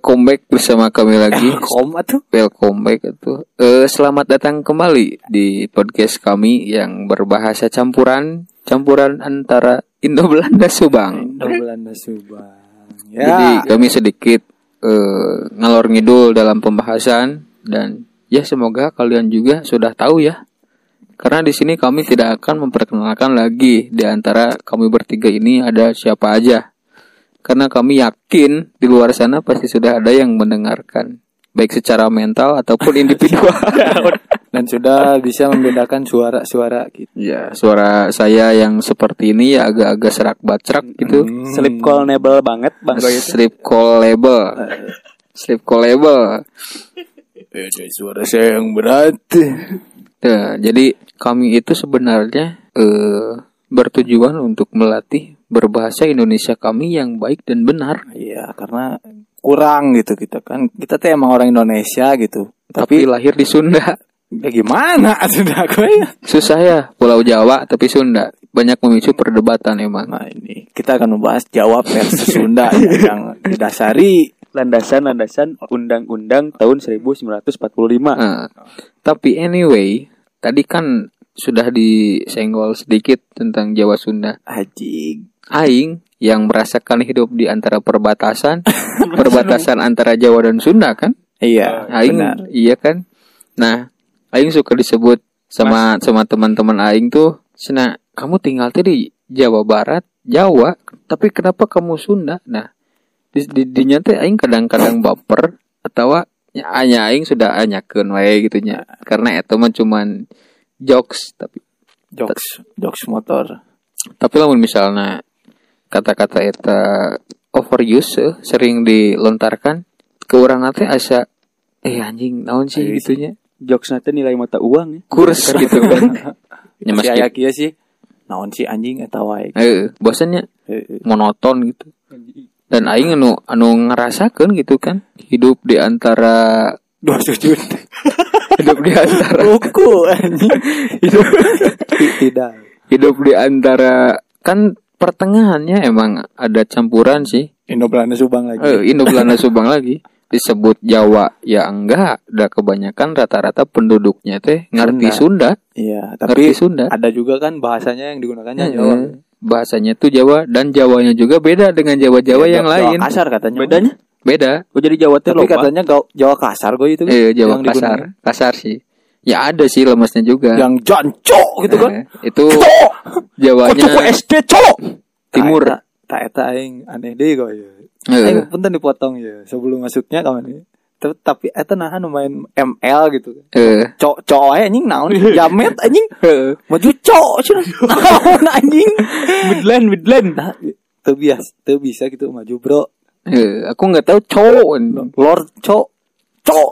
welcome back bersama kami lagi. Welcome tuh. Welcome back itu. Eh, selamat datang kembali di podcast kami yang berbahasa campuran, campuran antara Indo Belanda Subang. Indo Belanda Subang. Ya. Jadi kami sedikit eh, ngalor ngidul dalam pembahasan dan ya semoga kalian juga sudah tahu ya. Karena di sini kami tidak akan memperkenalkan lagi di antara kami bertiga ini ada siapa aja. Karena kami yakin di luar sana pasti sudah ada yang mendengarkan baik secara mental ataupun individual. dan sudah bisa membedakan suara-suara gitu. ya, suara saya yang seperti ini ya agak-agak serak bacrak gitu. Sleep callable banget Bang Goy itu. Sleep call label. Sleep call label. Beda suara saya yang berat. Ya, jadi kami itu sebenarnya eh bertujuan untuk melatih berbahasa Indonesia kami yang baik dan benar. Iya, karena kurang gitu kita kan. Kita tuh emang orang Indonesia gitu. Tapi Tapi lahir di Sunda. ya gimana sudah gue ya. Susah ya, Pulau Jawa tapi Sunda. Banyak memicu perdebatan emang. Nah ini kita akan membahas Jawa versus Sunda ya, yang didasari Landasan-landasan undang-undang tahun 1945. Nah, tapi anyway, tadi kan sudah disenggol sedikit tentang Jawa Sunda. haji Aing yang merasakan hidup di antara perbatasan, perbatasan antara Jawa dan Sunda kan? Iya, Aing benar. iya kan. Nah, Aing suka disebut sama sama teman-teman Aing tuh, "Sena, kamu tinggal di Jawa Barat, Jawa, tapi kenapa kamu Sunda?" Nah, di di, dinya teh Aing kadang-kadang baper atau ya hanya Aing sudah anyakeun wae gitu nya. Karena itu mah cuman jokes tapi Jokes, jokes motor. tapi lamun misalnya kata-kata eta overuse eh, sering dilontarkan ke orang nanti asa eh anjing naon sih Ayo, gitunya Jokes nanti nilai mata uang ya. kurs gitu kan ya Masih aya kieu sih. Naon si anjing eta wae. eh bosannya Heeh. monoton gitu dan aing anu anu ngerasakeun gitu kan hidup di antara Dua sujud. hidup di antara Buku anjing. hidup, Tidak. hidup di antara kan pertengahannya emang ada campuran sih Indo Belanda Subang lagi. Eh, Indo Belanda Subang lagi disebut Jawa ya enggak udah kebanyakan rata-rata penduduknya teh ngerti Sunda, Iya, ngerti tapi Sunda ada juga kan bahasanya yang digunakannya Eh, Jawa. bahasanya tuh Jawa dan Jawanya juga beda dengan Jawa-Jawa Iya, yang Jawa lain kasar katanya. Bedanya? beda Oh jadi Jawa teh Tapi loba. katanya Jawa, Jawa kasar gue itu. eh Jawa yang kasar digunakan. kasar sih ya ada sih lemesnya juga Yang janco gitu kan. Eh, itu Cok. Jawanya Kocok SD cok. timur Tak tak eta aing aneh deh gue ya. Eh, Aing punten dipotong ya sebelum masuknya kawan ini. Tapi, tapi eta nahan main ML gitu. eh, Cok cok aja anjing naon jamet anjing. Maju cok cenah. Naon anjing. Bedlen, bedlen. Nah, teu biasa, teu bisa gitu maju bro. eh, aku nggak tahu cowok Lord cok cok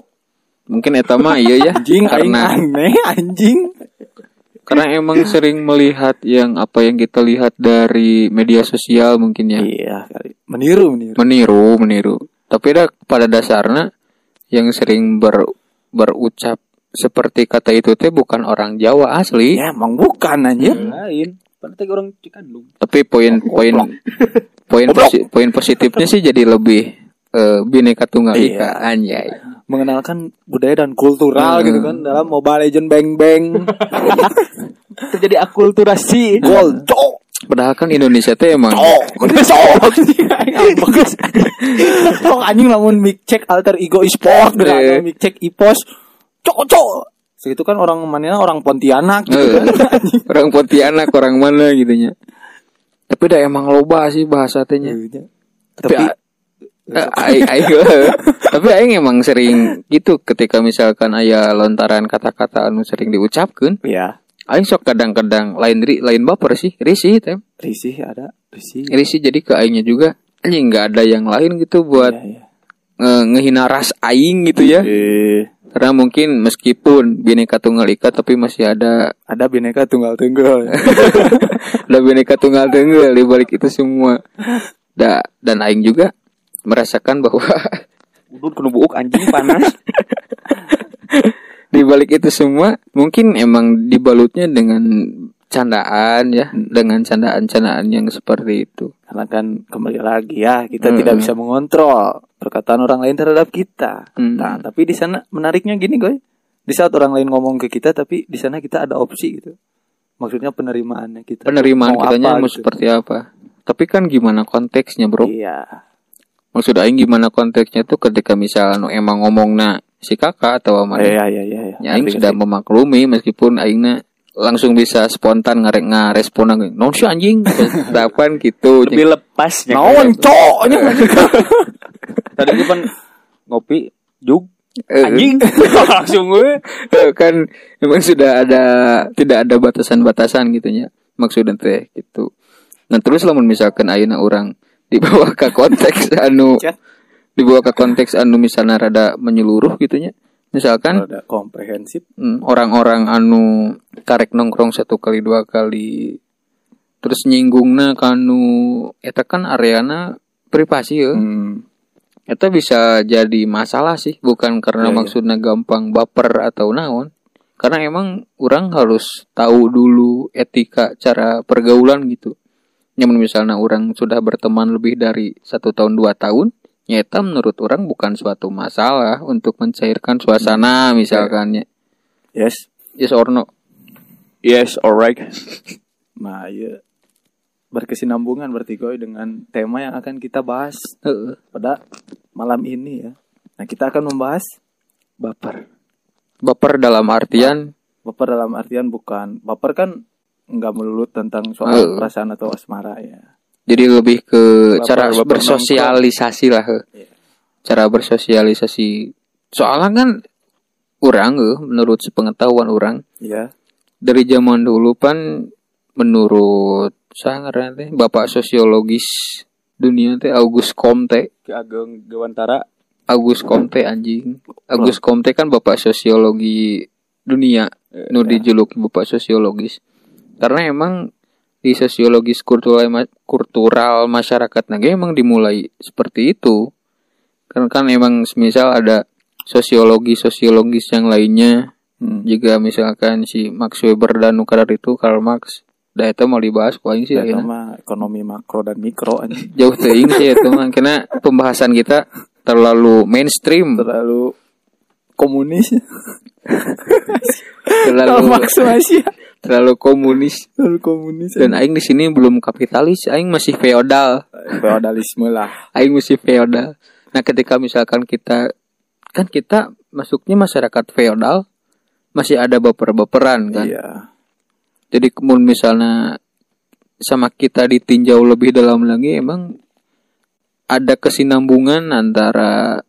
mungkin eta mah iya ya anjing karena aneh anjing. karena emang sering melihat yang apa yang kita lihat dari media sosial mungkin ya Iya kali. Meniru meniru. meniru meniru tapi ada pada dasarnya yang sering ber berucap seperti kata itu teh bukan orang Jawa asli Ya emang bukan anjir. Lain. Padahal teh orang Cikandung. tapi poin poin poin posi- poin positifnya sih jadi lebih eh, bineka tunggal ika Iya. anjay mengenalkan budaya dan kultural Hmm. gitu kan dalam Mobile Legend Bang Bang. Terjadi akulturasi. Gol cok padahal kan Indonesia teh emang bagus. Cok anjing lamun mic check alter ego e-sport gitu Eh. atau mic check e-pos cok cok. Segitu kan orang mana orang Pontianak gitu kan. orang Pontianak orang mana gitunya tapi dah emang loba sih bahasa tehnya tapi Tapi Eh, aing aing tapi aing emang sering gitu ketika misalkan aya lontaran kata-kata anu sering diucapkan ya aing sok kadang-kadang lain ri, lain baper sih. Risih tem risih ada. Risih. risih jadi ke aingnya juga. Anjing nggak ada yang lain gitu buat Ya, ya. nge- ngehina ras aing gitu ya. Eh, karena mungkin meskipun bineka tunggal ika tapi masih ada. Ada bineka tunggal tunggal. ada bineka tunggal tunggal di balik itu semua. Da, dan aing juga merasakan bahwa Udut kena buuk anjing panas. di balik itu semua mungkin emang dibalutnya dengan candaan ya dengan candaan-candaan yang seperti itu. Karena kan kembali lagi ya kita Hmm. tidak bisa mengontrol perkataan orang lain terhadap kita. Hmm. Nah, tapi di sana menariknya gini, Goy. Di saat orang lain ngomong ke kita tapi di sana kita ada opsi gitu. Maksudnya penerimaannya kita. Penerimaan mau kitanya apa mau gitu. seperti apa? Tapi kan gimana konteksnya, Bro? Iya. Maksud aing gimana konteksnya tuh ketika misalnya emang ngomongna si kakak atau mana? Iya, iya, iya, iya. Ya aing sudah memaklumi meskipun aingna langsung bisa spontan ngarek ngarespon lagi. Non si anjing. Dapan gitu. Lebih lepasnya. Naon, cok? Tadi kan ngopi jug Eh, anjing langsung gue. Eh, kan memang sudah ada tidak ada batasan-batasan gitu ya maksudnya teh gitu nah terus lamun misalkan ayeuna orang dibawa ke konteks anu dibawa ke konteks anu misalnya rada menyeluruh gitu ya misalkan Ada komprehensif. mm, orang-orang anu karek nongkrong satu kali dua kali terus nyinggungna kanu eta kan areana privasi ya Hmm. Eta bisa jadi masalah sih, bukan karena iya. maksudnya gampang baper atau naon. Karena emang orang harus tahu dulu etika cara pergaulan gitu. Nyamun misalnya orang sudah berteman lebih dari satu tahun dua tahun, nyata menurut orang bukan suatu masalah untuk mencairkan suasana misalkan ya. Yes. Yes or no? Yes, alright. Nah, iya. Berkesinambungan berarti Goy dengan tema yang akan kita bahas pada malam ini ya. Nah, kita akan membahas baper. Baper dalam artian baper dalam artian bukan baper kan nggak melulu tentang soal Eh. perasaan atau asmara ya. Jadi lebih ke Baper- cara baper bersosialisasi lah. he. Iya. Cara bersosialisasi. Soalnya kan orang menurut sepengetahuan orang Ya. dari zaman dulu kan menurut saya teh Bapak sosiologis dunia teh August Comte. Ke Ageng Gawantara. August Comte anjing. August Comte kan Bapak sosiologi dunia. Nu dijuluki Bapak sosiologis. Karena emang di sosiologis kultural kultural masyarakat nage emang dimulai seperti itu. Karena kan emang misal ada sosiologi sosiologis yang lainnya. Hmm. juga misalkan si Max Weber dan Nukadar itu Karl Marx. Da itu mau dibahas ku aing sih Ya, mah ekonomi makro dan mikro jauh teuing sih itu mah karena pembahasan kita terlalu mainstream. Terlalu komunis. Terlalu masih terlalu komunis. Terlalu komunis dan aing di sini belum kapitalis aing masih feodal. Feodalisme lah. Aing masih feodal. Nah ketika misalkan kita kan kita masuknya masyarakat feodal masih ada baper-baperan kan? Iya. Jadi kemudian misalnya sama kita ditinjau lebih dalam lagi emang ada kesinambungan antara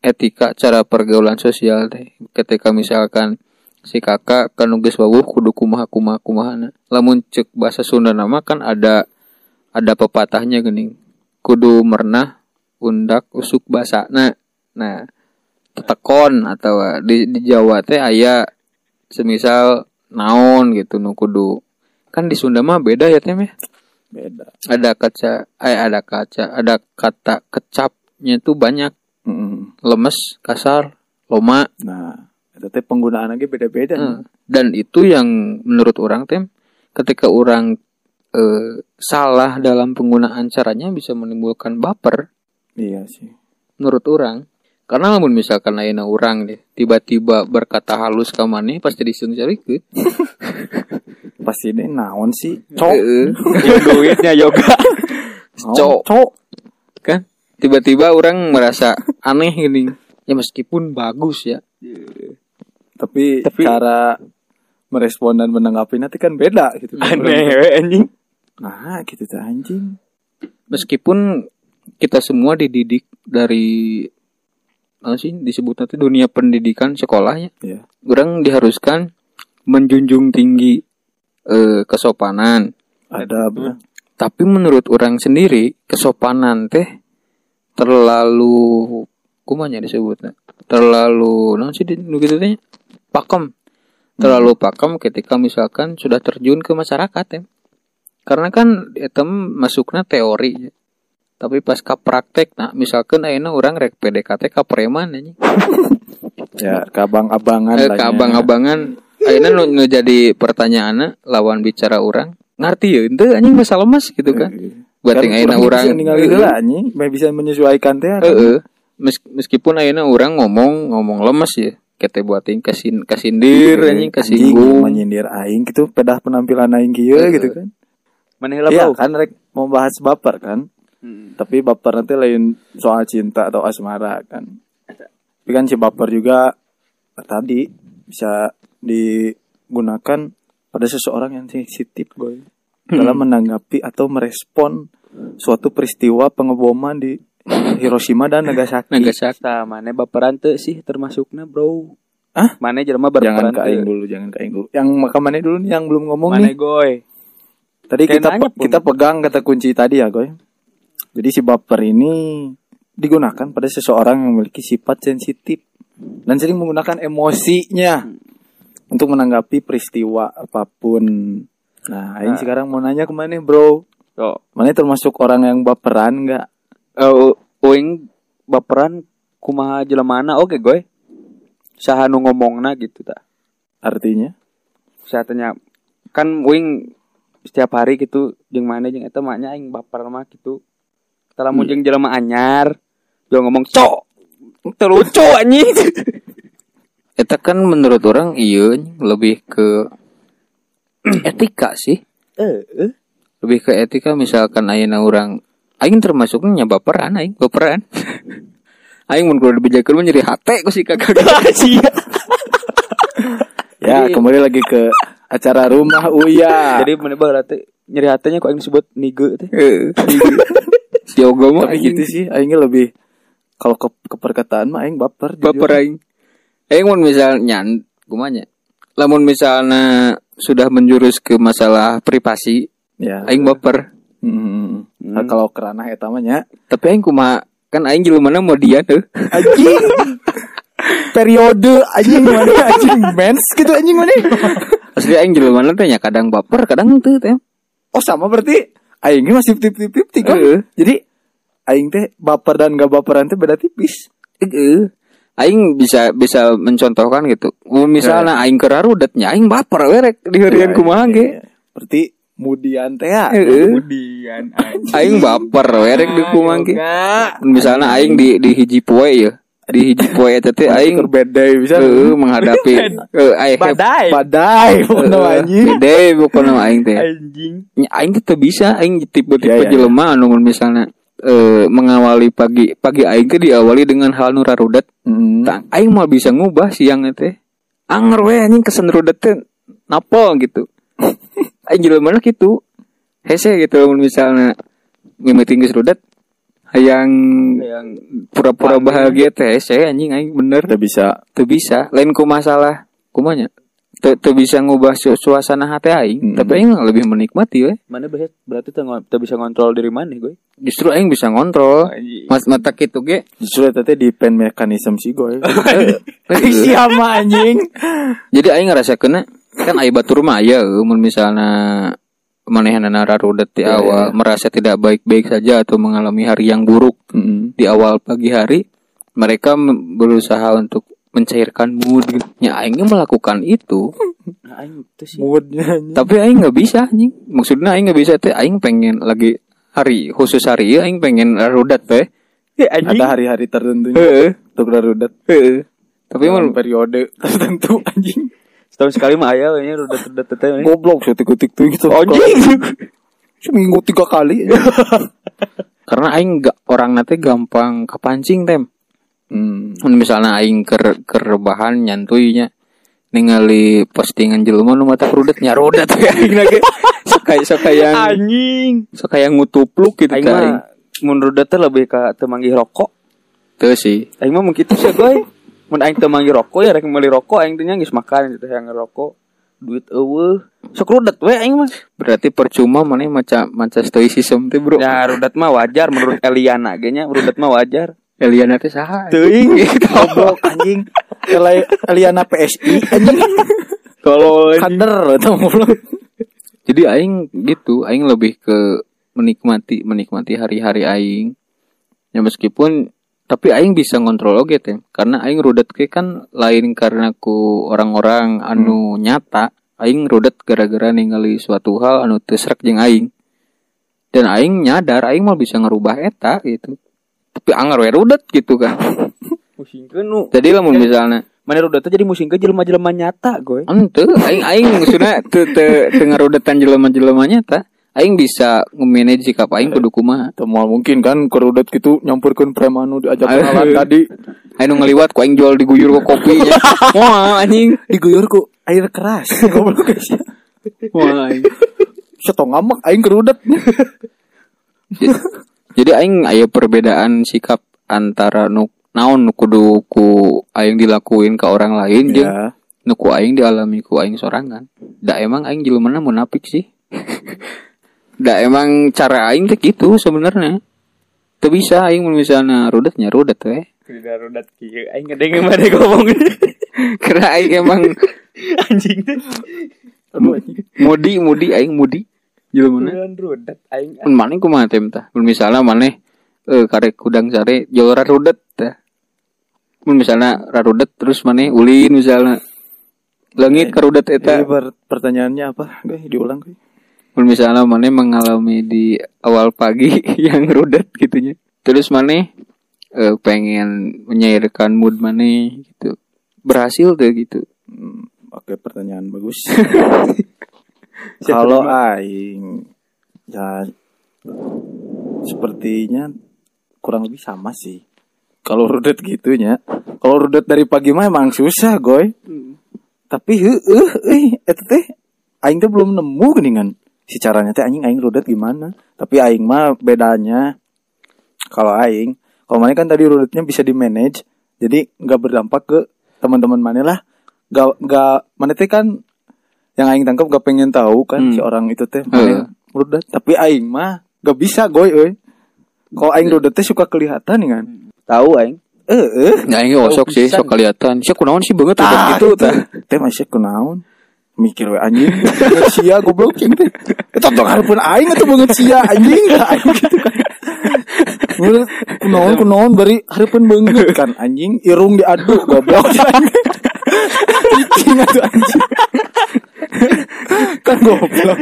etika cara pergaulan sosial teh. Ketika misalkan si kakak kan geus wawuh kudu kumaha kumaha kumahana. Lamun cek bahasa Sunda nama kan ada ada pepatahnya geuning. Kudu mernah undak usuk basana. Nah, tetekon atau di, di Jawa teh aya semisal naon gitu nu kudu kan di Sunda mah beda ya tem ya beda ada kaca eh ada kaca ada kata kecapnya tuh banyak Mm-mm. lemes kasar loma nah teh penggunaan lagi beda-beda. Eh, dan itu yang menurut orang tem ketika orang eh, salah dalam penggunaan caranya bisa menimbulkan baper. Iya sih. Menurut orang. Karena namun misalkan ayeuna orang deh tiba-tiba berkata halus ka maneh pasti disuruh carikeun. Pasti ini naon sih? Cok. Duitnya yoga. Cok. cok. Kan? Tiba-tiba orang merasa aneh gini. Ya meskipun bagus ya tapi, Tapi- cara merespon dan menanggapi nanti kan beda gitu. Aneh we, anjing. nah gitu tuh anjing. Meskipun kita semua dididik dari apa sih disebut nanti dunia pendidikan sekolahnya ya. Orang diharuskan menjunjung tinggi eh, kesopanan. Ada apa? tapi menurut orang sendiri kesopanan teh terlalu kumanya disebutnya? Terlalu non sih gitu teh pakem terlalu pakem ketika misalkan sudah terjun ke masyarakat ya karena kan itu masuknya teori ya. tapi pas ke praktek nah misalkan ayeuna orang rek PDKT ka preman anjing ya kabang-abangan eh, lah ke nya. abang-abangan akhirnya nu, nu jadi pertanyaan lawan bicara orang ngerti ya ente anjing masa lemas gitu kan buat yang akhirnya orang bisa ninggalin heula anjing, bisa menyesuaikan teh. Heeh. Mes- meskipun akhirnya orang ngomong ngomong lemes ya kete buatin kasin kasindir anjing Anjing kasinggung menyindir aing gitu pedah penampilan aing kieu gitu kan. Mana heula Iya kan rek mau bahas baper kan. Tapi baper nanti lain soal cinta atau asmara kan. Tapi kan si baper juga tadi bisa digunakan pada seseorang yang sensitif boy dalam menanggapi atau merespon suatu peristiwa pengeboman di Hiroshima dan Nagasaki. Nagasaki Tah, mana baperan teu sih termasuknya bro? Hah? Mana jelema Jangan baperan ke aing dulu, jangan ke aing dulu. Yang maka mana dulu nih yang belum ngomong Mana nih. goy? Tadi Kayak kita pun. kita pegang kata kunci tadi ya, Goy. Jadi si baper ini digunakan pada seseorang yang memiliki sifat sensitif dan sering menggunakan emosinya untuk menanggapi peristiwa apa pun. Nah, ini sekarang mau nanya ke mana, Bro? Yo. Mana termasuk orang yang baperan nggak? Eh, uing baperan kumaha jelemana oke goy. Saha nu ngomongna gitu ta. Artinya? Saya tanya kan uing setiap hari gitu jeung mana jeung eta maknya aing baper mah gitu. Tah lamun jeung jelema anyar yo ngomong cok terlucu anjing. Eta kan menurut orang iya lebih ke etika sih Eh, lebih ke etika misalkan ayeuna orang aing termasuknya baperan aing baperan aing mun kudu dibejakeun mah nyeri hate ku si kakak Ya, kembali lagi ke acara rumah Uya. Jadi mana berarti nyeri hatenya kok aing disebut nige teh. Si Ogo mah Tapi aing gitu sih, aingnya lebih kalau ke keperkataan mah aing baper. baper aing aing mun misalnya gumanya lamun misalnya sudah menjurus ke masalah privasi Ya. aing baper Hmm. Nah, kalau kerana eta mah nya. Tapi aing kumaha kan aing jelema mau dia tuh anjing. Periode anjing mana anjing mens gitu anjing mana? Asli aing jelema teh nya kadang baper kadang teu teh. Oh sama berarti aing ge masih tip tip tip tiga. Heeh. jadi aing teh baper dan gak baperan teh beda tipis. Heeh. aing bisa bisa mencontohkan gitu. Misalnya aing kerarudatnya aing baper werek di harian kumaha ge? Iya, berarti mudian teh ya anjing. aing baper werek di kumaha ge Mun misalnya aing di di hiji poe ya di hiji poe eta teh aing bedai bisa Heeh, menghadapi eh aing Badai. badai pokoknya anjing pokoknya mah aing teh. Anjing. Aing teh bisa aing tipe-tipe Ya, ya, jelema anu misalnya eh mengawali pagi pagi aing teh diawali dengan hal nu rarudat. Hmm. Tang aing mau bisa ngubah siang teh. Anger we anjing kesen rudet teh napol gitu. Aing jelema na kitu. Hese gitu misalnya mimiting geus rudet hayang Yang pura-pura bahagia teh hese anjing aing bener. Udah bisa. Teu bisa. Lain ku masalah kumanya? Teu teu bisa ngubah su- suasana hati aing Mm. tapi aing lebih menikmati we mana berarti berarti teu ngo- teu bisa ngontrol diri mana gue. justru aing bisa ngontrol. Mas mata kitu ge. Justru eta teh depend mekanisme si Heeh. siapa anjing. Jadi aing ngerasa kena kan aya batur mah eueuh, mun misalnya manehanana rarudet di Iya, awal merasa tidak baik-baik saja atau mengalami hari yang buruk Hmm. di awal pagi hari mereka berusaha untuk mencairkan mood gitu. Ya aing melakukan itu. Nah, aing teu sih. moodnya tapi aing nggak bisa anjing. Maksudnya aing nggak bisa teh aing pengen lagi hari khusus hari ieu aing pengen rudat teh. Ada hari-hari tertentu untuk darudat heeh. Tapi mun periode tertentu anjing Setahun sekali mah aya we nya rudet-rudet teh. goblok setik-tik tuh gitu Anjing. seminggu tiga kali karena aing gak orang nanti gampang kepancing tem hmm. Mun misalnya aing ker kerbahan nyantuynya ningali postingan jelema nu mata rudet nya rudet we aing lagi sekaya sekaya Anjing. sekaya ngutupluk gitu Aing mah mun rudet lebih ka teu manggih rokok. teu sih Aing mah mun kitu sih goy. Mun aing teu rokok ya rek meuli rokok aing teh nya geus makan gitu yang ngerokok. Duit eueuh. Sok rudet we aing mah. berarti percuma mana maca maca stoicism teh bro Ya rudet mah wajar menurut Eliana ge nya rudet mah wajar. Eliana teh saha Teuing. goblok anjing Eli- Eliana PSI anjing Kalau kader atau Jadi aing gitu, aing lebih ke menikmati menikmati hari-hari aing. Ya meskipun tapi aing bisa ngontrol oge teh karena aing rudet ke kan lain karena ku orang-orang anu nyata aing rudet gara-gara ningali suatu hal anu teu srek jeung aing. Dan aing nyadar aing mau bisa ngerubah eta gitu. Tapi anger we rudet gitu kan. Musingkeun nu. jadi lamun misalnya. Mana tuh jadi musingkeun jelema-jelema nyata, goy. ente aing aing maksudnya teu teu teu ngarudetan jelema-jelema nyata aing bisa nge-manage sikap aing kudu kumaha Temuan mungkin kan kerudet gitu nyampurkan premanu diajak Ayo. kenalan tadi Aing nu ngeliwat ku aing jual diguyur ke kopi ya. Wah anjing. diguyur ku air keras. Goblok guys. Wah. aing. Seto ngamak aing kerudet. Jadi aing aya perbedaan sikap antara nu naon nu kudu ku aing dilakuin ke orang lain jeung Ya. nu ku aing dialami ku aing sorangan. Da emang aing jelema munafik sih. Da emang cara aing teh gitu sebenarnya. Teu bisa aing mun misalnya rudetnya rudet we. Tidak rudat kieu. Aing ngedengeun mana ngomong. Karena aing emang Anjing teh. mudi mudi aing mudi jelema Beneran rudat aing. Mun maneh kumaha teh tah? Mun misalnya maneh eh karek kudang sare jauh rarudet tah. Mun misalnya rarudet terus maneh ulin misalnya langit karudet Jadi eta. per- pertanyaannya apa? Gue diulang gue. Misalnya maneh mengalami di awal pagi yang rudet gitunya. Terus maneh eh, pengen menyairkan mood maneh gitu. Berhasil tuh gitu. Hmm, Oke pertanyaan bagus. Kalau aing ya sepertinya kurang lebih sama sih. Kalau rudet gitunya, kalau rudet dari pagi mah emang susah, goy. Tapi heueuh euy eta teh aing teh belum nemu geuningan si caranya teh anjing aing rudet gimana. Tapi aing mah bedanya kalau aing, kalau mana kan tadi rudetnya bisa di manage, jadi nggak berdampak ke teman-teman mana lah. Gak nggak mana teh kan yang aing tangkap gak pengen tahu kan Hmm. si orang itu teh mana rudet. Tapi aing mah gak bisa goy euy. Kalau aing rudet teh suka kelihatan kan. Tahu aing. Eh, eh. Ini osok sih, sok kelihatan. Sih kunaon sih banget rudet gitu tah. teh masih kunaon mikir we anjing sia goblok. Cing teh eta tong hareupeun aing atuh banget sia anjing. Aing gitu kan Bener, kunaon kunaon bari hareupeun banget kan anjing irung diaduk goblok. Cicing atuh anjing. Kan goblok.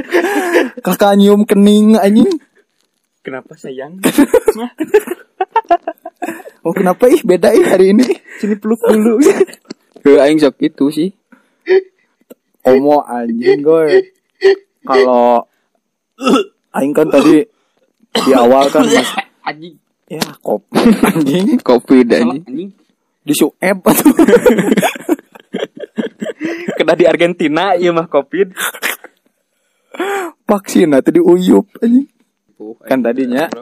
Kakak nyium kening anjing. Kenapa sayang? oh kenapa ih? Beda ih hari ini. Sini peluk dulu. Ke aing sok itu sih. Omo anjing gue. Kalau aing kan tadi di awal kan mas Anjing. ya kop anjing Kopi dan anjing. di atuh. Kena di Argentina iya mah Covid. vaksin atau di uyup anjing. Kan tadinya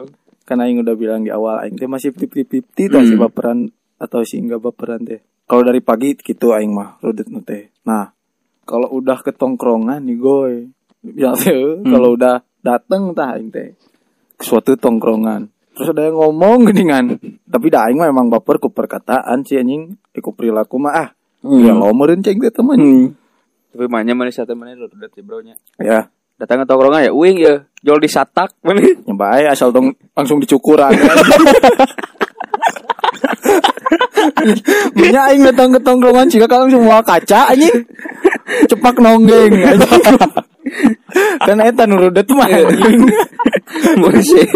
kan aing udah bilang di awal aing teh masih pipti-pipti tah si baperan atau si enggak baperan teh. Kalau dari pagi gitu aing mah rudet nu teh. Nah, kalau udah ke tongkrongan nih goy. Teh eh, kalau udah dateng tah aing teh ke suatu tongkrongan. Terus ada yang ngomong geningan. Tapi dah aing mah emang baper ku perkataan si anjing, iku perilaku mah ah. Ya lomerin ceng teh teman. Hmm. Tapi mana mana satu mana rudat sih bro nya. Ya, Datang ke tongkrongan ya, uing ya, jual di satak mana. nyoba aja asal dong langsung dicukur aja. Punya aing datang ke tongkrongan jika langsung bawa kaca anjing. Cepak nonggeng. Kan eta nurudet mah. Bersih.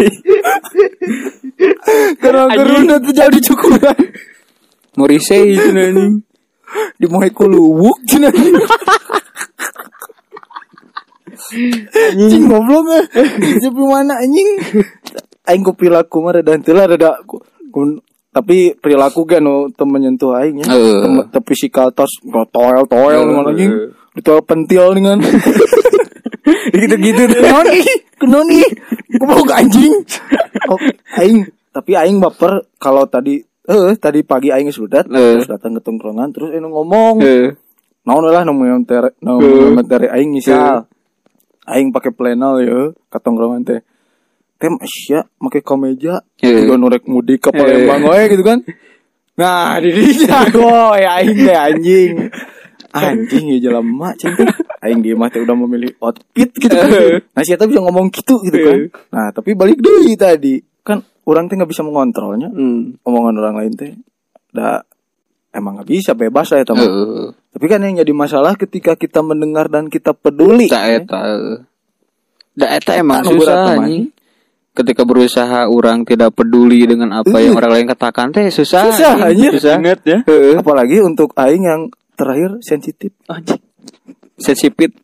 Karena kerudet tuh jauh dicukuran. Morisei itu anjing. Di moe ku luwuk cenah anjing. Goblok eh. Tapi mana anjing? Aing ku perilaku mah rada lah rada tapi perilaku kan no temen nyentuh aing ya. Tem- Tapi physical touch toel toel dengan anjing. Ditoel pentil dengan. Gitu-gitu. Kunaon ih? Kunaon ih? Goblok anjing. Oh, aing tapi aing baper kalau tadi eh tadi pagi aing sudah Eh. terus datang ke tongkrongan terus enu ngomong Eh. naon lah nu mentere nu mentere aing misal aing pakai planel ya ke tongkrongan teh teh asya make kemeja Eh. juga nurek mudik ke Palembang we gitu kan nah di dinya goy aing teh anjing anjing ya jelema cing teh. aing dia mah teh udah memilih outfit gitu kan nah siapa bisa ngomong gitu gitu kan nah tapi balik deui tadi kan orang teh nggak bisa mengontrolnya Hmm. omongan orang lain teh dah emang nggak bisa bebas lah ya teman Heeh. tapi kan yang jadi masalah ketika kita mendengar dan kita peduli Da eta. heeh. Da eta emang berat, susah teman. Ketika berusaha orang tidak peduli dengan apa yang orang lain katakan teh susah. Susah, anjing. Susah. Ingat ya. Heeh. apalagi untuk aing yang terakhir sensitif Anjing. Sensipit.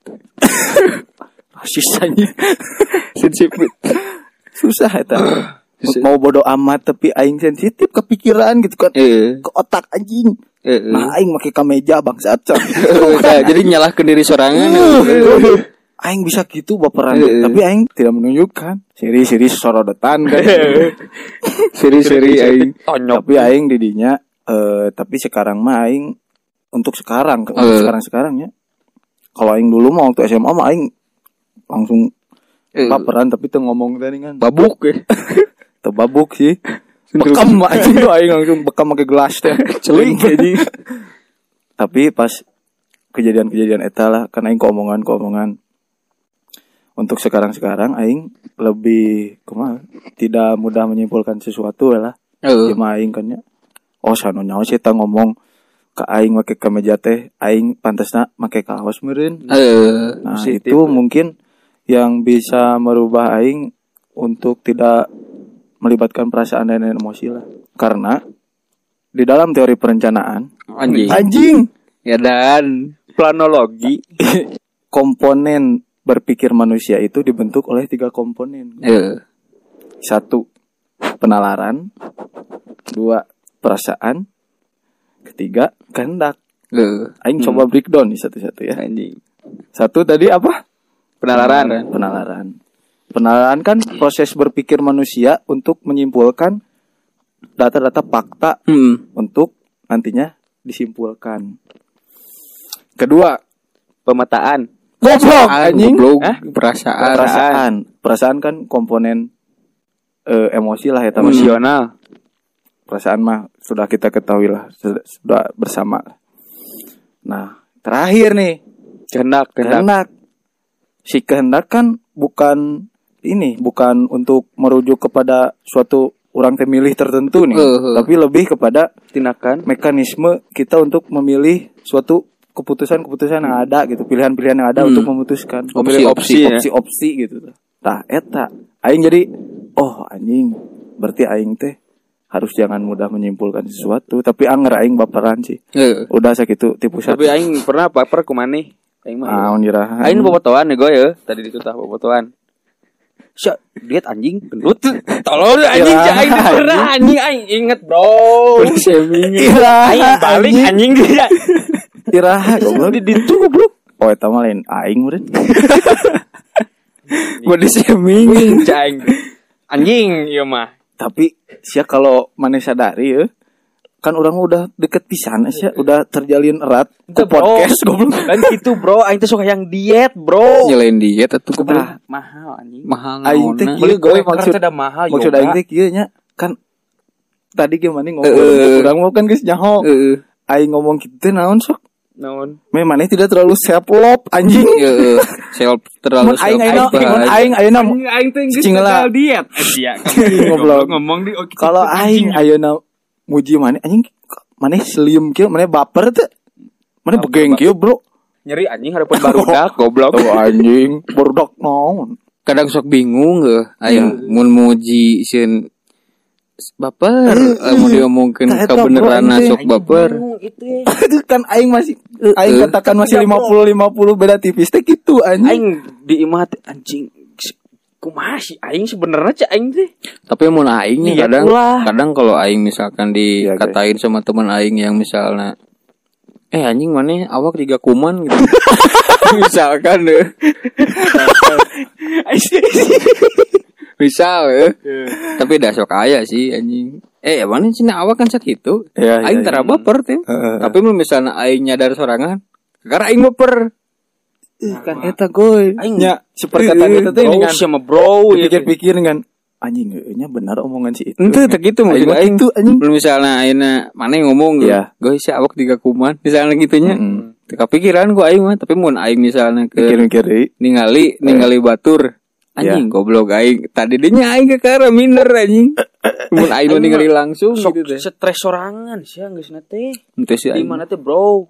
sisanya Sensipit. susah eta Susah. mau bodoh amat tapi aing sensitif kepikiran gitu kan Heeh. ke otak anjing Heeh. nah aing pakai Cok. Heeh, tah, Jadi nyalahkan diri sorangan. Aing bisa gitu baperan. Heeh. tapi aing tidak menunjukkan. Siri-siri sorodotan kan. Seri-seri aing. Tonyok. tapi aing didinya eh tapi sekarang mah aing untuk sekarang untuk Eh. sekarang sekarangnya kalau aing dulu mah waktu SMA mah aing langsung Eh, baperan tapi tuh ngomong tadi kan babuk ya. tebabuk sih. Bekam mah tuh aing langsung bekam pakai gelas teh. Celing tapi pas kejadian-kejadian eta lah kan aing keomongan keomongan untuk sekarang-sekarang aing lebih kumaha tidak mudah menyimpulkan sesuatu lah. Ieu mah aing kan ya oh sanu nyawa sih ta ngomong ke aing make kemeja teh aing pantasna make kaos meureun Heeh. nah positif. itu mungkin yang bisa merubah aing untuk tidak melibatkan perasaan dan emosi lah karena di dalam teori perencanaan Anjing. anjing Ya dan. Planologi. komponen berpikir manusia itu dibentuk oleh tiga komponen. Heeh. Satu, penalaran. Dua, perasaan. Ketiga, kehendak. Heeh. Aing coba breakdown nih satu-satu ya. Anjing. Satu tadi apa? Penalaran. Penalaran. Penalaran kan proses berpikir manusia untuk menyimpulkan data-data fakta Hmm. untuk nantinya disimpulkan. Kedua, Pemetaan. Goblok anjing. Goblok. Perasaan. perasaan perasaan kan komponen eh, emosi lah ya teman Emosional. perasaan mah sudah kita ketahui lah sudah, sudah bersama nah terakhir nih Kehendak. Kehendak. kehendak si kehendak kan bukan ini bukan untuk merujuk kepada suatu orang pemilih tertentu nih Uh-huh. tapi lebih kepada Tindakan. mekanisme kita untuk memilih suatu keputusan-keputusan yang ada gitu pilihan-pilihan yang ada Hmm. untuk memutuskan Opsi-opsi opsi ya. opsi-opsi gitu tah eta aing jadi oh anjing berarti aing teh harus jangan mudah menyimpulkan sesuatu tapi anger aing baperan sih Heeh. udah sakit tipu Tapi satu aing pernah baper mana? Aing mah. naon diraha Aing bobotoan nih gue ya. Tadi di tutah bobotoan. Sya, lihat anjing gendut. Anjing Ya, aing pernah anjing aing inget, Bro. iraha Aing balik anjing dia. Iraha goblok Di ditu goblok. oh eta mah lain aing meureun Body shaming. Aing. Anjing ieu mah. tapi sia kalau maneh sadari ya kan orang udah deket pisan sih udah terjalin erat ke Itu, podcast goblok Dan gitu, Bro. Aing tuh suka yang diet, Bro. Nyelain diet atau Nah, goblok. Mahal anjing. Mahal aing teh kieu gue maksud maksud mahal maksud aing teh kieu nya kan tadi gimana ngomong Eh. urang mau kan geus nyaho Heeh. aing ngomong kitu teh naon sok Naon? me maneh tidak terlalu self love anjing Heeh. Self terlalu aing self ayeuna mun aing ayeuna aing teh geus diet. Iya, Goblok. ngomong di oh, kalau aing ayeuna muji maneh anjing maneh slim kieu maneh baper teh maneh begeng kieu bro nyeri anjing hareupeun barudak goblok. Tuh anjing barudak naon kadang sok bingung ge aing mun muji sieun baper. Mau diomongkeun Nah, eta, kabeneran bro, sok baper. Itu ya. kan aing masih aing katakan masih 50 50 beda tipis teh gitu anjing. Aing di imah teh, anjing. Kumaha sih? Aing sebenarnya cek aing teh. tapi mun aing nih Niat kadang kadang kalau aing misalkan Iya, dikatain sama teman aing yang misalnya eh anjing mana awak tiga kuman gitu. Misalkan deh misal ya tapi dah sok aya sih anjing eh mana cina awak kan sakit itu Iya, iya, aing iya. tara baper Heeh. tapi mun misalnya aing nyadar sorangan karena aing baper kan eta goy Aing- nya seperkataan eta teh Bro dengan sama bro ya. pikir-pikir dengan anjing nya benar omongan si itu Ente tak gitu maksud Aing gitu, anjing. Belum misalnya aina mana yang ngomong Iya. Gue sih awak tiga kuman Misalnya gitunya. Teka pikiran gue aing mah Tapi mun aing misalnya ke mikir-mikir deui Ningali Ningali batur Anjing goblok aing. Tadi dia aing ke kara minder anjing. Mun aing ningali langsung Sok gitu teh. stres sorangan sih geus na teh. Sih Di aing. mana teh, Bro?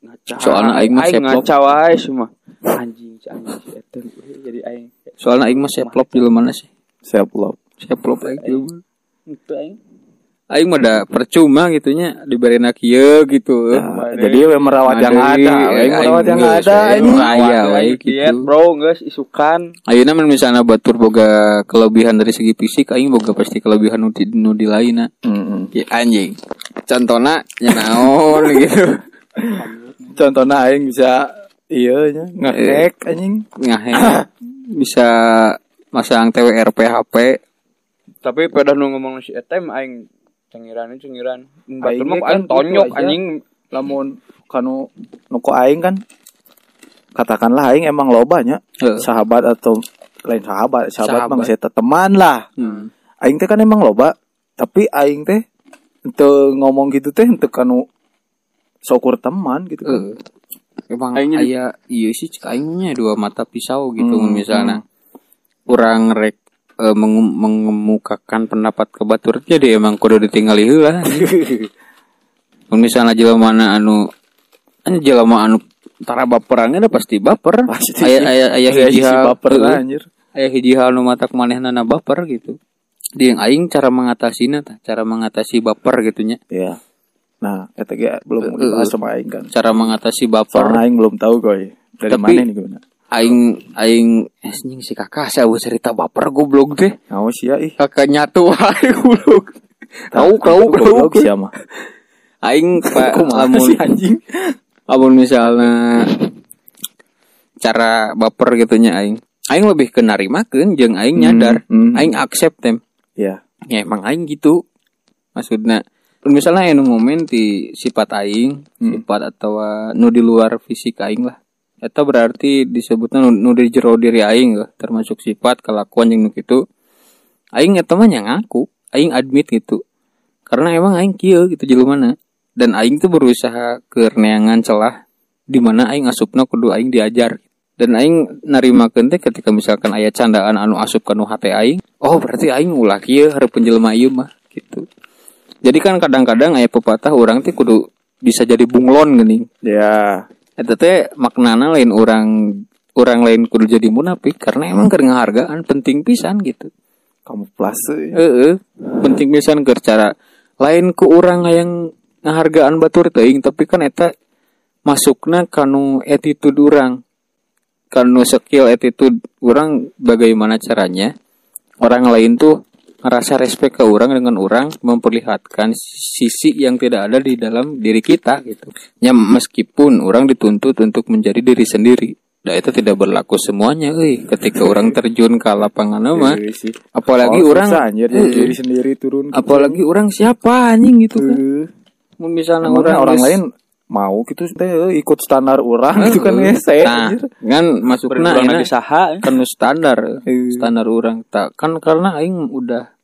Ngaca. Soalna aing mah seplok. ngaca wae semua. Anjing si anjing si eta jadi aing. Soalnya aing mah seplop di mana sih? Self love. Seplop aing jelema. Itu aing. Aing mah da percuma gitunya dibarena kieu gitu. Nah, jadi we merawat yang ada, we aing merawat yang ada we ini. Aya Aing diet, gitu. Bro, geus isukan. Ayeuna mun misalnya batur boga kelebihan dari segi fisik aing boga pasti kelebihan nu di nu di lainna. Mm-mm. Ya anjing. Contohna nya naon gitu. Contohnya aing bisa iya nya ngehek anjing. Ngahe. Bisa masang TWRP HP. Tapi pada nu ngomong si eta mah aing cengiran cengiran. Batur mah kan tonyok anjing. Lamun kanu nuko aing kan katakanlah aing emang loba nya Heeh. sahabat atau lain sahabat, sahabat, Sahabat. mah saya teman lah. Hmm. Aing teh kan emang loba, tapi aing teh ente ngomong gitu teh ente kanu syukur teman gitu kan. Eh, emang Aing aya iya sih aingnya dua mata pisau gitu Hmm, misalnya kurang rek eh, mengem- mengemukakan pendapat ke batur jadi emang kudu ditinggali heula Mun misalnya jelema mana anu anu jelema anu tara baperangnya udah pasti baper Pasti aya sih. aya aya Aya hiji hal baper lah, anjir. aya hiji hal nu matak manehna baper gitu di yang aing cara mengatasinya tah cara mengatasi baper gitunya Iya. Nah, eta belum Eh, dibahas eh. sama aing kan. cara mengatasi baper Soalnya aing belum tahu goy. Dari Tapi- mana nih gimana? Aing aing anjing si kakak saya cerita baper goblok teh Ngau sih ya ih. kakak nyatu wae goblok kau kau goblok sih mah. aing pa Kumaha lamun anjing? lamun misalnya cara baper gitunya aing aing lebih ke narimakeun jeung aing nyadar Hmm, hmm. aing accept tem Iya. ya emang aing gitu maksudnya misalnya anu momen di sifat aing sifat atau nu di luar fisik aing lah eta berarti disebutnya nu, nu di jero diri aing termasuk sifat kelakuan yang nu kitu. Aing eta mah ngaku aing admit gitu. Karena emang aing kieu gitu jelema dan aing tuh berusaha ke neangan celah di mana aing asupna kudu aing diajar. Dan aing narimakeun teh ketika misalkan aya candaan anu asup kanu hate aing oh berarti aing ulah kieu hareup penjelema ieu mah gitu. Jadi kan kadang-kadang aya pepatah orang teh kudu bisa jadi bunglon geuning. Ya. Eta teh maknana lain orang orang lain kudu jadi munafik karena emang keur ngahargaan penting pisan gitu. Kamu plus euy. Heeh, penting pisan keur cara lain ku urang yang ngahargaan batur teuing tapi kan eta masukna kanu attitude urang. Kanu skill attitude urang bagaimana caranya? Orang lain tuh ngerasa respect ke orang dengan orang memperlihatkan sisi yang tidak ada di dalam diri kita gitu. Ya meskipun orang dituntut untuk menjadi diri sendiri. Nah itu tidak berlaku semuanya, euy. Ketika orang terjun ke lapangan nama, Iya sih. apalagi Oh, orang susah, anjir Heeh. diri sendiri turun. apalagi orang siapa anjing gitu kan. Misalnya orang, orang lain mau gitu teh euy, ikut standar orang gitu kan Heeh. hese Nah, anjir. kan masukna Berkurang enak lagi saha. kan standar Iya. standar orang tak kan karena aing udah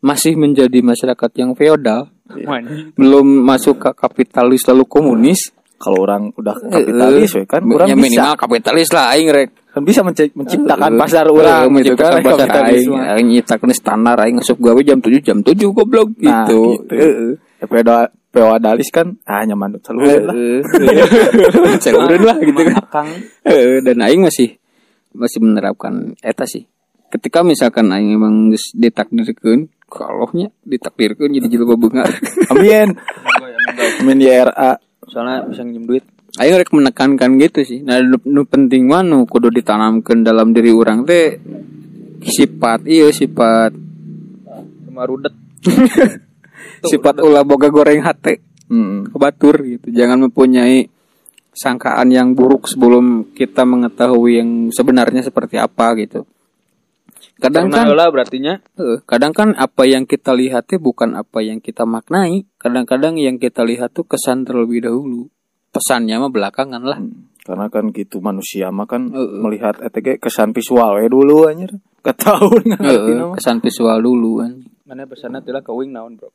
masih menjadi masyarakat yang feodal Anjing. belum masuk ke kapitalis lalu komunis Kalau orang udah kapitalis we kan Eh, orang ya bisa minimal kapitalis lah aing rek kan bisa menci- menciptakan Eh, pasar eh, orang gitu menciptakan kan pasar aing aing nyiptakeun standar aing asup gawe jam 7 jam 7 goblok Nah, gitu gitu. Ya, feodalis kan ah nyaman selalu lah. Heeh. Celurin lah gitu kan Akang. Heeh, dan aing masih masih menerapkan eta sih. Ketika misalkan aing emang geus ditakdirkeun, kalaunya ditakdirkeun jadi jelema beungar. Amin. Amin ya RA. Soalnya bisa nginjem duit. Aing rek menekankan gitu sih. Nah, nu, nu penting mah nu kudu ditanamkeun dalam diri orang teh sifat iya sifat Cuma rudet. sifat ulah boga goreng hate Hmm. kebatur gitu. Jangan mempunyai sangkaan yang buruk sebelum kita mengetahui yang sebenarnya seperti apa gitu. Kadang Karena kan lah berartinya. Kadang kan apa yang kita lihat bukan apa yang kita maknai. Kadang-kadang yang kita lihat tuh kesan terlebih dahulu. Pesannya mah belakangan lah. Karena kan gitu manusia mah kan Heeh. melihat ETG kesan visual we dulu anjir. Ketahuan kan artinya mah. kesan visual dulu kan. Mana pesannya lah ke wing naon bro.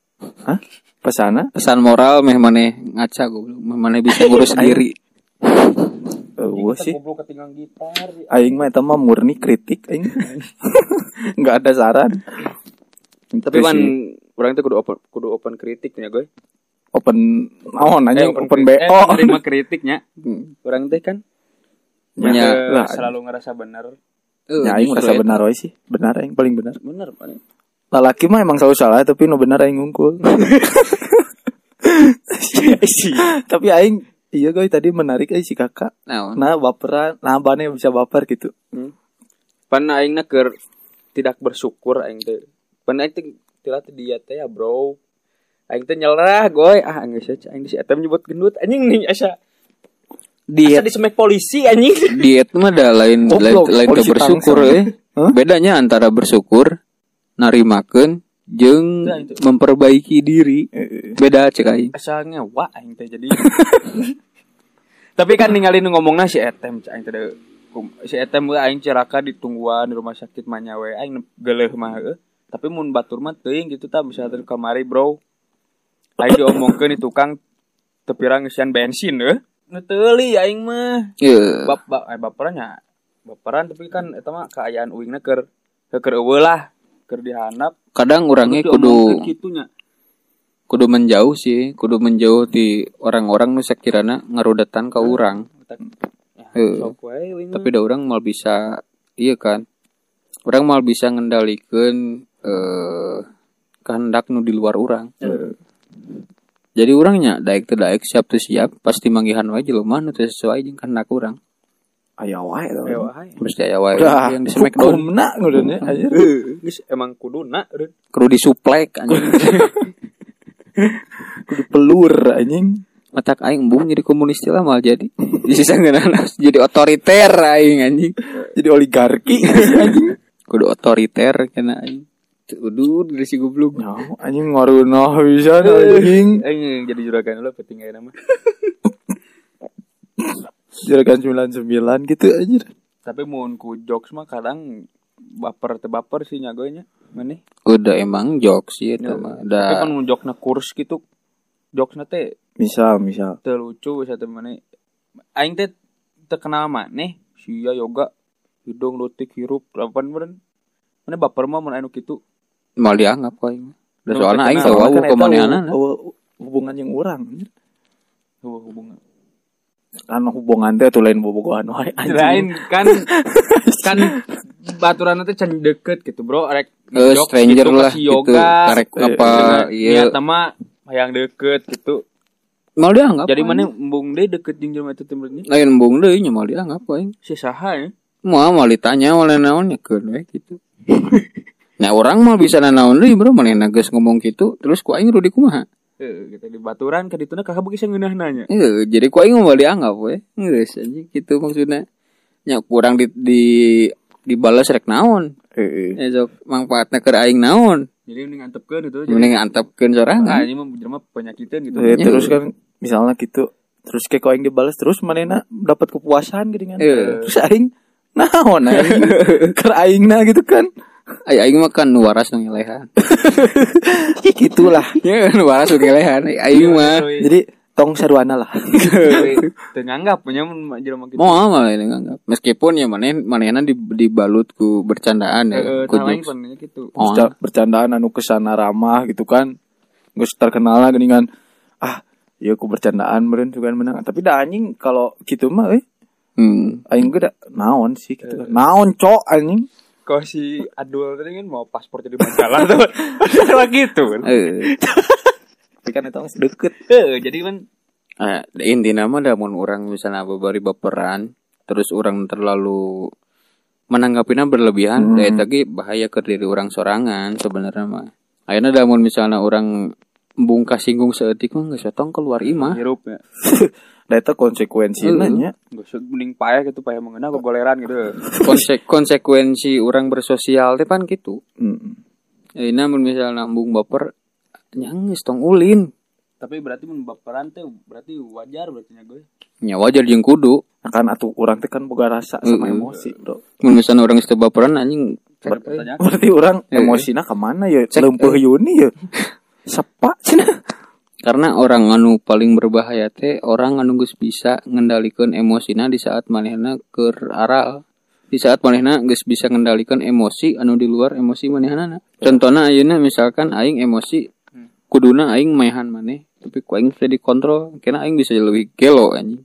Hah? Pesana? Pesan moral meh maneh ngaca goblok. Meh maneh bisa ngurus sendiri. Eh, Eueuh sih. Goblok ketinggalan gitar. Aing mah eta mah murni kritik aing. Enggak ada saran. Tapi Itu kan orang itu kudu open kudu open kritiknya gue. Open naon Eh, anjing open, kri- BO. Eh, menerima kritiknya. Hmm. Orang teh kan Ya, ya, lah. selalu ngerasa benar. Eh, Ya aing justru merasa eta. benar we sih. Benar aing paling benar. Bener Pak. Lalaki mah emang selalu salah tapi nu benar aing ngungkul. tapi aing iya guys tadi menarik aja si kakak. Naon? Nah baperan, nah bane bisa baper gitu. Pan aing keur tidak bersyukur aing teh. Pan aing teh dia teh ya, Bro. Aing teh nyerah, goy. Ah, geus aja aing di si eta nyebut gendut anjing nih asa. Asa diet disemek polisi anjing. diet mah ada lain lain Goblok, lain teu polisi bersyukur eh. Hah? Bedanya antara bersyukur, narimakeun jeung Nah, memperbaiki diri. Beda cek aing. Asa ngewa aing teh jadi. Tapi kan ninggalin ngomongna si Etem aing teh si Etem aing ceraka ditungguan di rumah sakit mah nya we aing geuleuh mah. Tapi mun batur mah teuing gitu tah bisa kamari bro. Aing diomongkeun di tukang tepirang ngisian bensin. Nu teuli aing mah. Iya. Bap bap eh, baperannya baperan tapi kan eta mah keayaan uingna keur keur eueuh lah keur dihanap Kadang orangnya Kudu kudu diomongkeun kitunya. kudu menjauh sih, kudu menjauh di orang-orang nu sakirana ngarudetan ka urang. Ya, Heeh. sok wae uing Tapi da orang mal bisa iya kan. Orang mal bisa ngendalikeun eh kehendak nu di luar orang. Jadi orangnya daek teu daek siap teu siap pasti manggihan wae jelema nu teu sesuai jeung kehendak urang. Aya wae wae. Mesti aya wae yang di smackdown hukumna ngudunnya aja. Geus emang kuduna eureun. kudu disuplek anjing. Kudu pelur anjing. Matak aing embung jadi komunis lah mal jadi. Sisa jadi otoriter aing anjing. Jadi oligarki anjing. Kudu otoriter kena aing. Kudu dari si goblok. Ya, anjing ngarunoh bisa anjing. Aing jadi juragan dulu penting aja nama. Juragan 99 gitu anjir. Tapi mun ku jokes mah kadang baper teu baper sih nyagonya. Maneh. Udah emang jokes sih itu mah. Tapi kan mun jokna kurs gitu jokesna teh Misal, misal. teu lucu bisa maneh. Aing teh teu kenal maneh sia yoga hidung lutik hirup lapan beren. Mana baper mah mun anu kitu. Mal dianggap kok. Da soalna aing eta kemanehanana. hu- hubungan yang urang. anjir. Hubung hubungan. Kan hubungan teh tuh lain bobogohan wae Lain kan kan baturan teh can deket gitu bro rek Eh, ngejok stranger gitu, lah si gitu. yoga Karek apa iya. niat mah yang deket gitu Mal dianggap. jadi mana embung deh deket jeung jelema itu timurnya lain embung deui nya mal dianggap aing. si saha ya Mau mal ditanya oleh naon ya gitu. Nah orang mah bisa nanaon deui bro manehna geus ngomong gitu terus ku aing rudi kumaha. eh kita di baturan ka dituna kakak bisa ngeunah nanya Iya, jadi ku aing mah dianggap we. Geus anjing gitu maksudnya. Nya kurang di, di dibalas rek naon. Heeh. Esok manfaatna keur aing naon. jadi mending antepkeun itu Mending antepkeun sorangan. ini mah jelema penyakitan gitu Eh, terus kan misalnya gitu terus kayak kau yang dibalas terus manena dapat kepuasan gitu kan Iya. terus aing naon aing ker aingna gitu kan Ay aing mah kan nu waras nu ngelehan. gitulah. Ya nu waras nu ngelehan. Aing mah. Jadi tong saruana lah. Teu nganggap punya mun jelema gitu mau malah ini nganggap. Meskipun ya maneh manehna di, dibalut ku bercandaan ya. ku gitu Oh, Berca- bercandaan anu ke sana ramah gitu kan. Gus terkenal lah geningan. Ah ya aku bercandaan meren juga menang. Tapi dah anjing kalau gitu mah eh. Hmm. aing gue dah naon sih gitu kan naon cok anjing Kau si Adul tadi kan mau paspor jadi majalah tuh. Masalah gitu kan. Tapi kan itu masih deket Eh, jadi kan eh, intinya mah da mun urang misalnya babari baperan terus orang terlalu menanggapinya berlebihan Hmm. lagi bahaya ke diri orang sorangan sebenarnya mah akhirnya da mun misalnya orang bungkas singgung seetik mah geus tong keluar imah hirup ya. Nah itu konsekuensinya nya Gak usah mending payah gitu payah mengenal ke goleran gitu. Konse konsekuensi orang bersosial teh pan gitu Mm. ini namun misalnya nambung baper nyangis tong ulin Tapi berarti mun baperan teh berarti wajar berarti nya gue. nya wajar jeung kudu Nah, kan atuh orang teh kan boga rasa sama Mm-mm. emosi bro mun misalnya orang istri baperan anjing eh. pertanyaan. berarti orang Eh, emosinya ke mana ya Cek, lempeuh yuni ya sepak cina karena orang anu paling berbahaya teh orang anu geus bisa ngendalikan emosina di saat manehna keur aral. Di saat manehna geus bisa ngendalikan emosi anu di luar emosi manehna contohna ayeuna misalkan aing emosi kuduna aing maehan maneh tapi ku aing bisa dikontrol kena aing bisa lebih gelo anjing.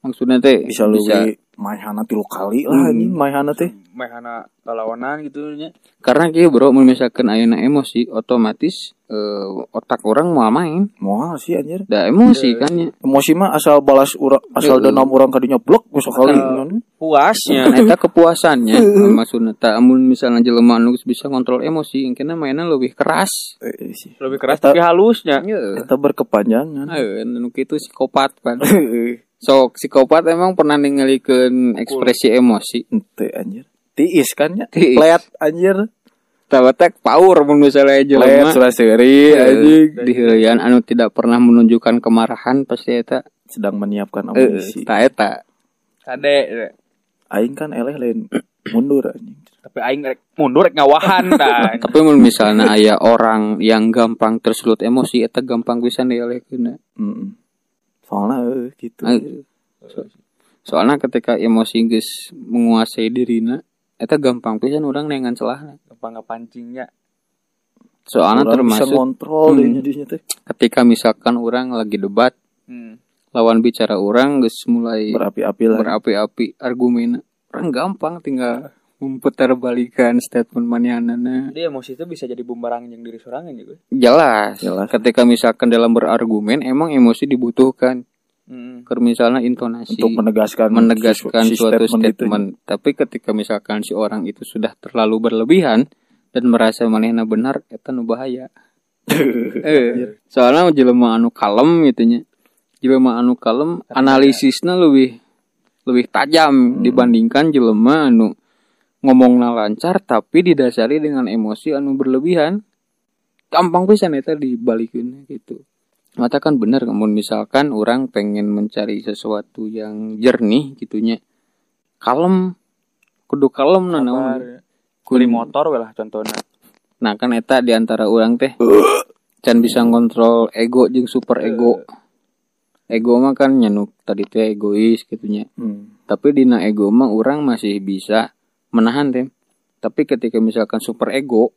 Maksudnya teh bisa lebih maihana tilu kali lah anjing maihana teh. Mehana lawanan gitu nya. karena kieu bro mun misalkan ayeuna emosi otomatis eh, otak orang mau main. Moal sih anjir. Da emosi kan ya. Emosi mah asal balas urang asal Heeh. dendam urang kadinya blok bisa kali Puasnya. Nah, eta kepuasannya. Maksudnya tak amun misalnya jelema geus bisa kontrol emosi engkena mainnya lebih keras. Lebih keras Eta- tapi halusnya. Kita berkepanjangan. Anu kitu psikopat kan. Sok psikopat emang pernah ningalikeun ekspresi emosi. ente anjir tiis kan ya Tiis. plet anjir Tawatek power mun misalnya jelema sudah seri anjing di anu tidak pernah menunjukkan kemarahan pasti eta sedang menyiapkan eh amunisi ta eta. Kade. aing kan eleh lain mundur anjing Tapi aing rek mundur rek ngawahan. Tapi mun misalnya aya orang yang gampang tersulut emosi eta gampang pisan dialehkeun. Mm-mm. Soalnya eh, gitu Eh, so- soalnya ketika emosi geus menguasai dirina eta gampang pisan orang nengan celahna Gampang ngapancingnya. soalnya Orang bisa termasuk Hmm. deh jadinya teh ketika misalkan orang lagi debat Hmm. lawan bicara orang geus mulai berapi-api lah berapi-api argumen orang gampang tinggal memutar balikan statement manianana Jadi emosi itu bisa jadi bumerang yang diri sorangan juga. jelas. Jelas. ketika misalkan dalam berargumen emang emosi dibutuhkan Hmm. Misalnya intonasi untuk menegaskan menegaskan si- si suatu statement itu. statement. Tapi ketika misalkan si orang itu sudah terlalu berlebihan dan merasa manehna benar, eta nu bahaya. eh, soalnya jelema anu kalem gitu nya. Jelema anu kalem analisisnya lebih lebih tajam dibandingkan jelema anu ngomongna lancar tapi didasari dengan emosi anu berlebihan. Gampang pisan eta dibalikeun gitu. Mata kan bener namun misalkan orang pengen mencari sesuatu yang jernih gitunya kalem kudu kalem nah naon. Sabar. Beli motor lah contohnya. nah kan eta di antara orang teh can bisa ngontrol ego jeung super ego ego mah kan nyanuk tadi teh egois gitunya Hmm. tapi dina ego mah orang masih bisa menahan teh. Tapi ketika misalkan super ego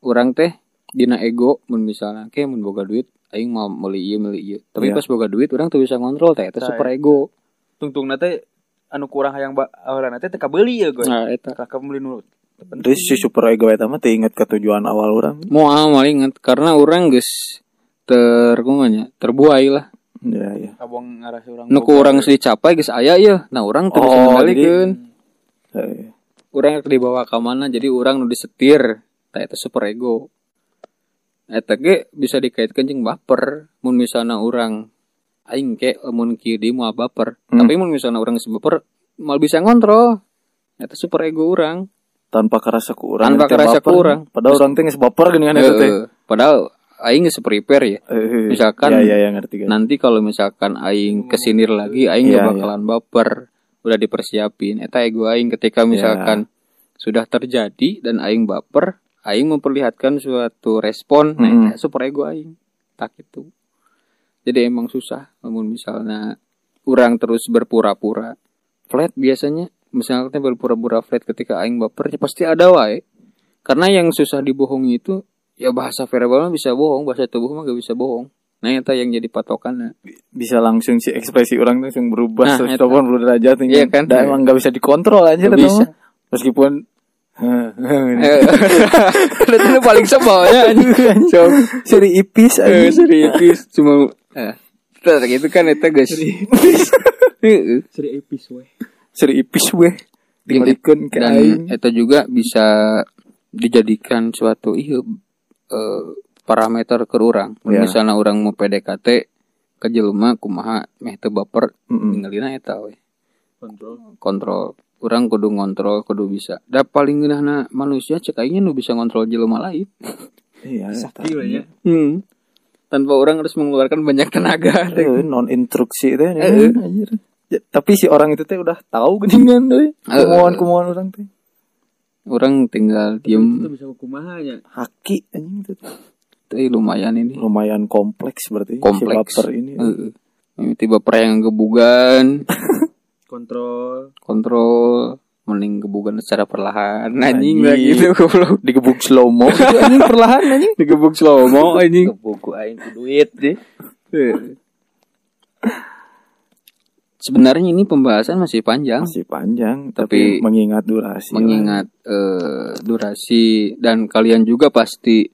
orang teh dina ego mun misalnya kayak mun boga duit aing mau meuli ieu meuli ieu. Tapi Iya. pas boga duit orang tuh bisa ngontrol teh. Itu super ego. Tungtung nate anu kurang hayang awalna teh teka beli ya gue. nah eta. Kakak beli nu. Terus si super ego eta mah teh inget ke tujuan awal orang. mau amal inget karena orang geus ter kumanya terbuai lah. Ya ya. kabong ngarasi orang. nu ku urang geus dicapai geus aya ya nah orang terus Oh, mengendalikeun Eh, orang yang dibawa ke mana jadi orang nu disetir. Tah eta super ego. Eta ge bisa dikaitkan jeung baper. Mun misalnya orang aing ke mun kieu di moal baper. Hmm. tapi mun misalnya orang geus baper mal bisa ngontrol. Eta super ego orang. Tanpa kerasa ku urang Tanpa kerasa baper. ku urang. Padahal orang teh geus baper geuning kan eta teh. Eh, padahal aing geus prepare ya. Misalkan- ya ya, ya ngerti kan. nanti kalau misalkan aing kesinir lagi aing gak bakalan baper udah dipersiapin. Eta ego aing ketika misalkan sudah terjadi dan aing baper aing memperlihatkan suatu respon nah Mm-mm. eta super ego aing. Tak itu. Jadi emang susah namun misalnya orang terus berpura-pura flat biasanya misalnya berpura-pura flat ketika aing baper ya pasti ada wae. Karena yang susah dibohongi itu ya bahasa verbal mah bisa bohong bahasa tubuh mah gak bisa bohong nah itu yang jadi patokan Bisa langsung si ekspresi orang tuh langsung berubah Nah, 180 eta. derajat ini. Iya kan? Da, emang gak bisa dikontrol aja eta bisa. Meskipun itu lu paling sebelnya so seri ipis eh, aja. serius cuma eh Terus gitu kan itu guys Heeh. Seri epis we. Seri ipis weh. Dibalikin ke dan aing. itu juga bisa dijadikan suatu iya eh, parameter ke orang Ya. misalnya orang mau PDKT ke jelema kumaha meh teu baper Mm-mm. tinggalina eta we Kontrol. kontrol orang kudu ngontrol kudu bisa da paling geunahna manusia cek aingnya nu bisa ngontrol jelema lain Iya, Sakti we nya. hmm. tanpa orang harus mengeluarkan banyak tenaga non instruksi teh Eh, eh. anjir. Ya, tapi si orang itu teh udah tahu geningan teh. Kemauan kemauan orang teh. orang tinggal Itu diem bisa kumaha nya. Haki anjing itu. Eh, lumayan ini. Lumayan kompleks berarti kompleks. si baper ini. Heeh. Ini tiba yang gebugan. Kontrol. kontrol. Mending gebugan secara perlahan. Anjing. Lah gitu goblok. Digebuk slow mo anjing perlahan anjing. Digebuk slow mo anjing Buku aing ku duit deh. sebenarnya ini pembahasan masih panjang. Masih panjang Tapi- tapi, mengingat durasi mengingat eh, durasi. Dan kalian juga pasti.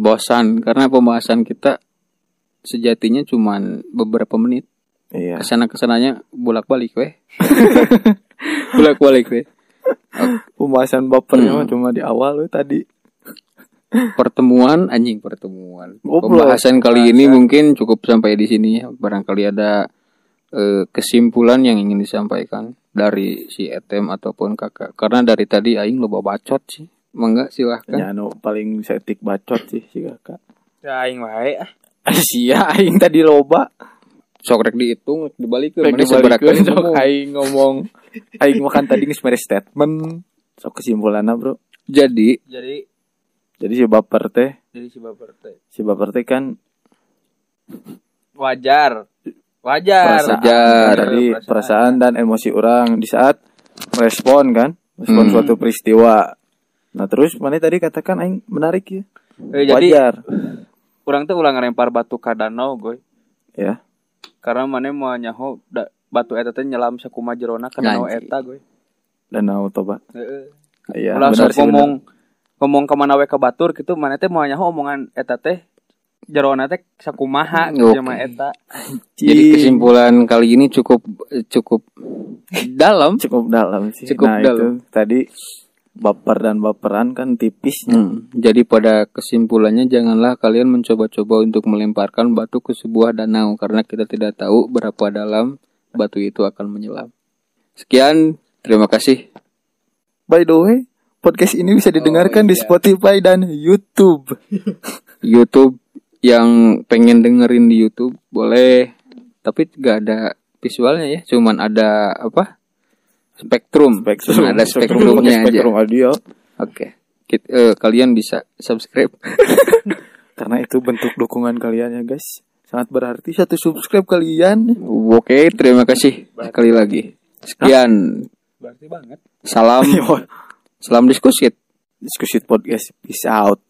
Bosan karena pembahasan kita sejatinya cuman beberapa menit. Iya. Ke sana ke sananya bolak balik weh. Bolak balik weh. Pembahasan bapernya Hmm. cuma di awal we tadi. Pertemuan anjing pertemuan. Pembahasan kali ini mungkin cukup sampai di sini ya. Barangkali ada eh, kesimpulan yang ingin disampaikan dari si Etem ataupun kakak. Karena dari tadi Aing loba bacot sih mangga silahkan ya anu paling setik bacot sih si kakak Ya aing wae ah. sia aing tadi loba sok rek dihitung dibalik ke mana kali sok ngomong. aing ngomong aing makan tadi geus mere statement sok kesimpulanna bro jadi Jadi jadi si baper teh jadi si baper teh si baper teh kan wajar. Wajar. perasaan Wajar. tadi perasaan dan emosi orang di saat merespon kan respon Hmm. suatu peristiwa nah terus mana tadi katakan aing menarik ya Eh, jadi wajar orang tuh ulang ngelempar batu ke danau, goy. ya Karena mana mau nyaho da, batu eta teh nyelam sakuma jerona ke danau eta, goy. danau toba Heeh. iya Ulah sok ngomong ngomong ke mana we ke batur gitu, mana teh mau nyaho omongan eta teh jerona teh sakumaha gitu sama eta. jadi kesimpulan kali ini cukup cukup dalam cukup dalam sih Cukup nah dalam. itu tadi baper dan baperan kan tipisnya Hmm, Jadi pada kesimpulannya janganlah kalian mencoba-coba untuk melemparkan batu ke sebuah danau karena kita tidak tahu berapa dalam batu itu akan menyelam. Sekian, terima kasih. by the way podcast ini bisa didengarkan Oh, di iya. Spotify dan YouTube YouTube yang pengen dengerin di YouTube boleh, tapi gak ada visualnya ya, cuman ada apa? Spektrum, Cuman ada spektrumnya aja. spektrum audio Oke, Kit- eh, kalian bisa subscribe. karena itu bentuk dukungan kalian ya guys sangat berarti satu subscribe kalian Oke, terima kasih sekali lagi. Sekian. Berarti banget. Salam, salam diskusi. diskusi podcast peace out